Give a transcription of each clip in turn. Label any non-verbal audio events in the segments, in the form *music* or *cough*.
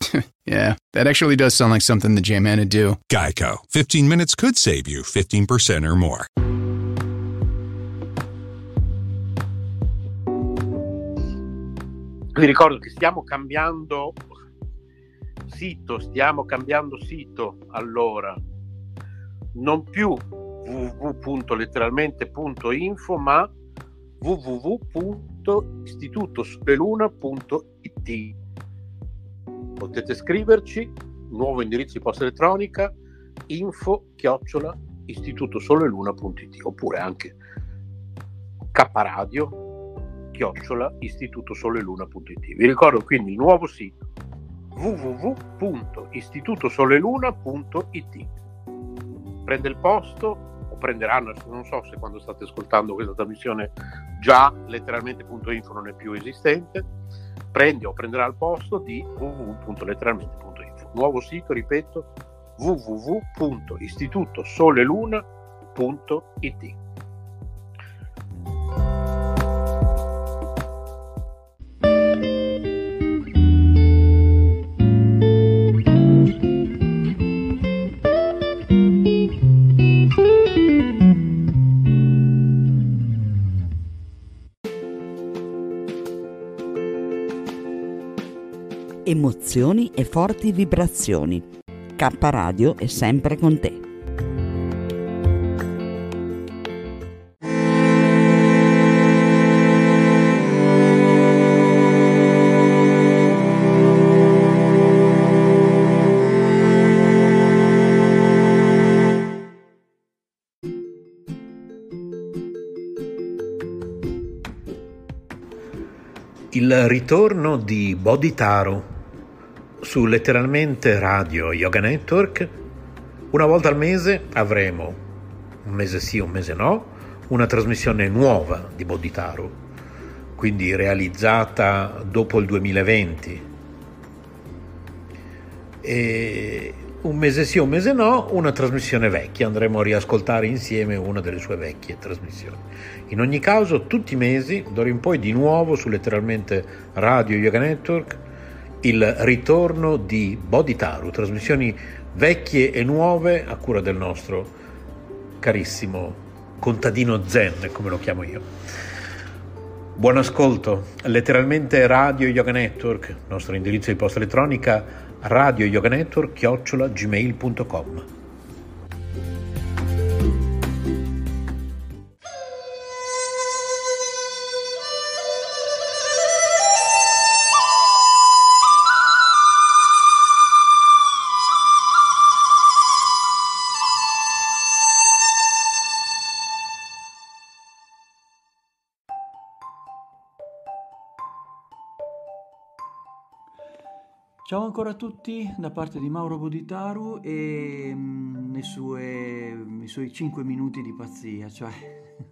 *laughs* yeah, that actually does sound like something the J-Man would do. Geico. 15 minutes could save you 15% or more. Vi ricordo che stiamo cambiando sito, stiamo cambiando sito allora, non più www.letteralmente.info ma www.istitutosoleluna.it potete scriverci nuovo indirizzo di posta elettronica info chiocciola istitutosoleluna.it oppure anche kradio chiocciola istitutosoleluna.it vi ricordo quindi il nuovo sito www.istitutosoleluna.it prende il posto o prenderanno, non so se quando state ascoltando questa trasmissione già letteralmente.info non è più esistente, prende o prenderà il posto di www.letteralmente.info. Nuovo sito, ripeto, www.istitutosoleluna.it. emozioni e forti vibrazioni. K Radio è sempre con te. Il ritorno di Bodhitaro su letteralmente Radio Yoga Network. Una volta al mese avremo, un mese sì, un mese no, una trasmissione nuova di Bodhitaru, quindi realizzata dopo il 2020. E un mese sì, un mese no, una trasmissione vecchia, andremo a riascoltare insieme una delle sue vecchie trasmissioni. In ogni caso, tutti i mesi, d'ora in poi di nuovo su letteralmente Radio Yoga Network, il ritorno di Bodhitaru, trasmissioni vecchie e nuove a cura del nostro carissimo contadino Zen, come lo chiamo io. Buon ascolto, letteralmente Radio Yoga Network, nostro indirizzo di posta elettronica radio yoga Ciao ancora a tutti da parte di Mauro Boditaru e mm, i, sue, suoi 5 minuti di pazzia, cioè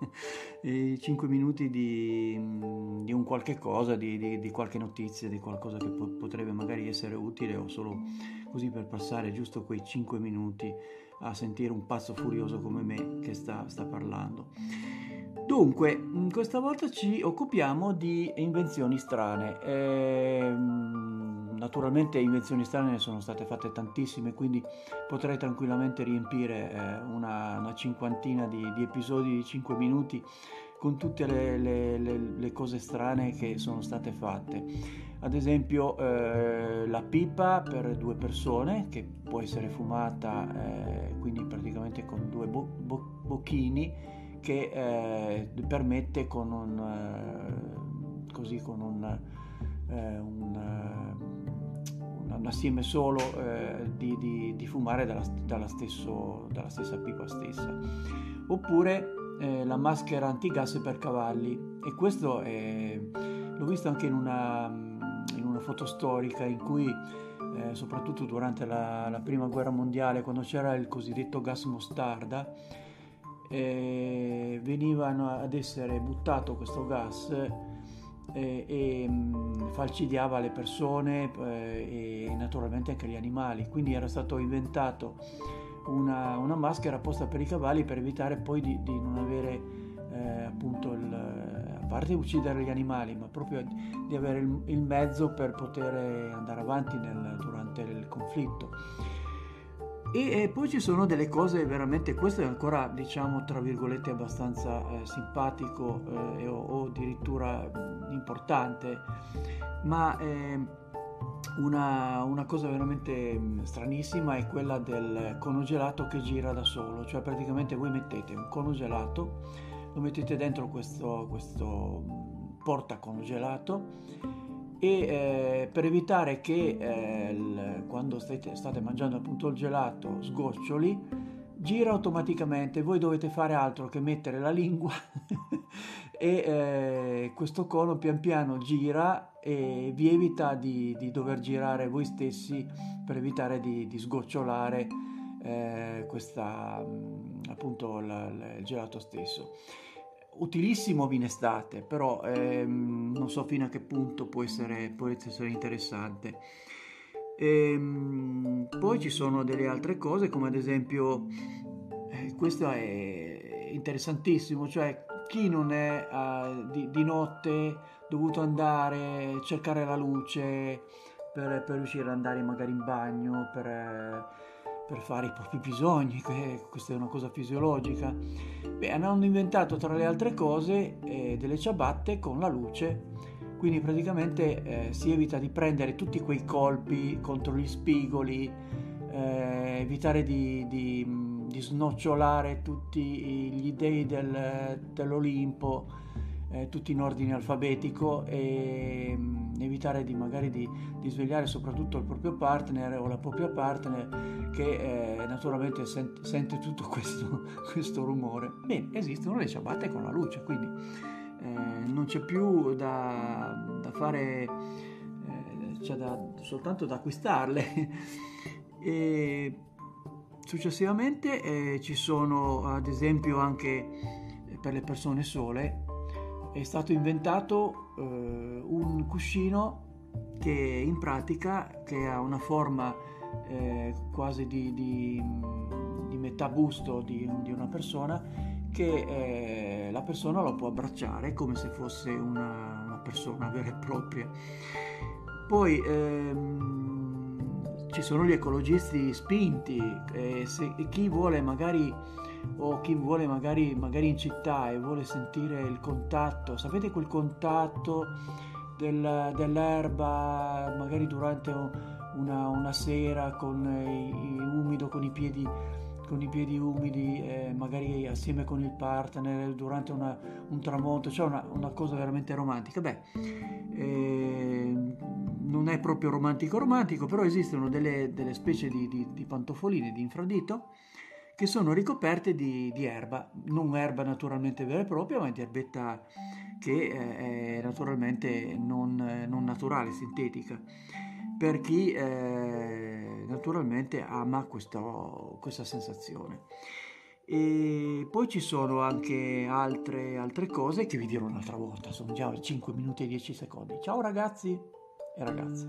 *laughs* i 5 minuti di, mm, di, un qualche cosa, di, di, di, qualche notizia, di qualcosa che po- potrebbe magari essere utile o solo così per passare giusto quei 5 minuti a sentire un pazzo furioso come me che sta, sta parlando. Dunque, mm, questa volta ci occupiamo di invenzioni strane. Ehm, naturalmente invenzioni strane ne sono state fatte tantissime, quindi potrei tranquillamente riempire eh, una, una, cinquantina di, di, episodi di 5 minuti con tutte le, le, le, le, cose strane che sono state fatte. Ad esempio eh, la pipa per due persone che può essere fumata eh, quindi praticamente con due bo- bo- bocchini che eh, permette con un, eh, così con un, eh, un un assieme solo eh, di, di, di, fumare dalla, dalla, stesso, dalla, stessa pipa stessa. Oppure eh, la maschera antigas per cavalli e questo è, l'ho visto anche in una, in una foto storica in cui eh, soprattutto durante la, la, prima guerra mondiale quando c'era il cosiddetto gas mostarda eh, venivano ad essere buttato questo gas eh, e mm, falcidiava le persone eh, e naturalmente anche gli animali. Quindi era stato inventato una, una, maschera apposta per i cavalli per evitare poi di, di non avere eh, appunto il, a parte uccidere gli animali, ma proprio di avere il, il mezzo per poter andare avanti nel, durante il conflitto. E, e, poi ci sono delle cose veramente, questo è ancora diciamo tra virgolette abbastanza eh, simpatico eh, o, o, addirittura importante, ma eh, una, una, cosa veramente stranissima è quella del cono gelato che gira da solo, cioè praticamente voi mettete un cono gelato, lo mettete dentro questo, questo porta congelato e eh, per evitare che eh, il, quando state, state, mangiando appunto il gelato sgoccioli gira automaticamente. Voi dovete fare altro che mettere la lingua. *laughs* E eh, questo cono pian piano gira e vi evita di, di dover girare voi stessi per evitare di, di sgocciolare eh, questa appunto la, la, il gelato stesso utilissimo in estate, però ehm, non so fino a che punto può essere, può essere interessante. Ehm, poi ci sono delle altre cose, come ad esempio, eh, questo è interessantissimo, cioè chi non è uh, di, di, notte dovuto andare a cercare la luce per, per riuscire ad andare magari in bagno, per... Eh, per fare i propri bisogni, questa è una cosa fisiologica. Beh, hanno inventato tra le altre cose eh, delle ciabatte con la luce, quindi praticamente eh, si evita di prendere tutti quei colpi contro gli spigoli, eh, evitare di, di, di, snocciolare tutti gli dei del, dell'Olimpo eh, tutti in ordine alfabetico e evitare di magari di, di, svegliare soprattutto il proprio partner o la propria partner che eh, naturalmente sent, sente tutto *laughs* questo, questo, rumore. Bene, esistono le ciabatte con la luce, quindi eh, non c'è più da, da fare, eh, c'è da, soltanto da acquistarle. *laughs* e, Successivamente eh, ci sono ad esempio anche per le persone sole è stato inventato eh, un cuscino che in pratica che ha una forma eh, quasi di, di, di, metà busto di, di una persona che eh, la persona lo può abbracciare come se fosse una, una persona vera e propria. Poi ehm, ci sono gli ecologisti spinti, e se, e chi vuole magari o chi vuole magari, magari in città e vuole sentire il contatto, sapete quel contatto del, dell'erba magari durante una, una sera con i, i, umido, con i piedi con i piedi umidi, eh, magari assieme con il partner durante una, un tramonto, cioè una, una, cosa veramente romantica. Beh, eh, non è proprio romantico romantico, però esistono delle, delle specie di, di, di pantofoline di infradito che sono ricoperte di, di, erba, non erba naturalmente vera e propria, ma di erbetta che è naturalmente non, non naturale, sintetica, per chi eh, naturalmente ama questo, questa sensazione. E poi ci sono anche altre, altre cose che vi dirò un'altra volta, sono già 5 minuti e 10 secondi. Ciao ragazzi e ragazze.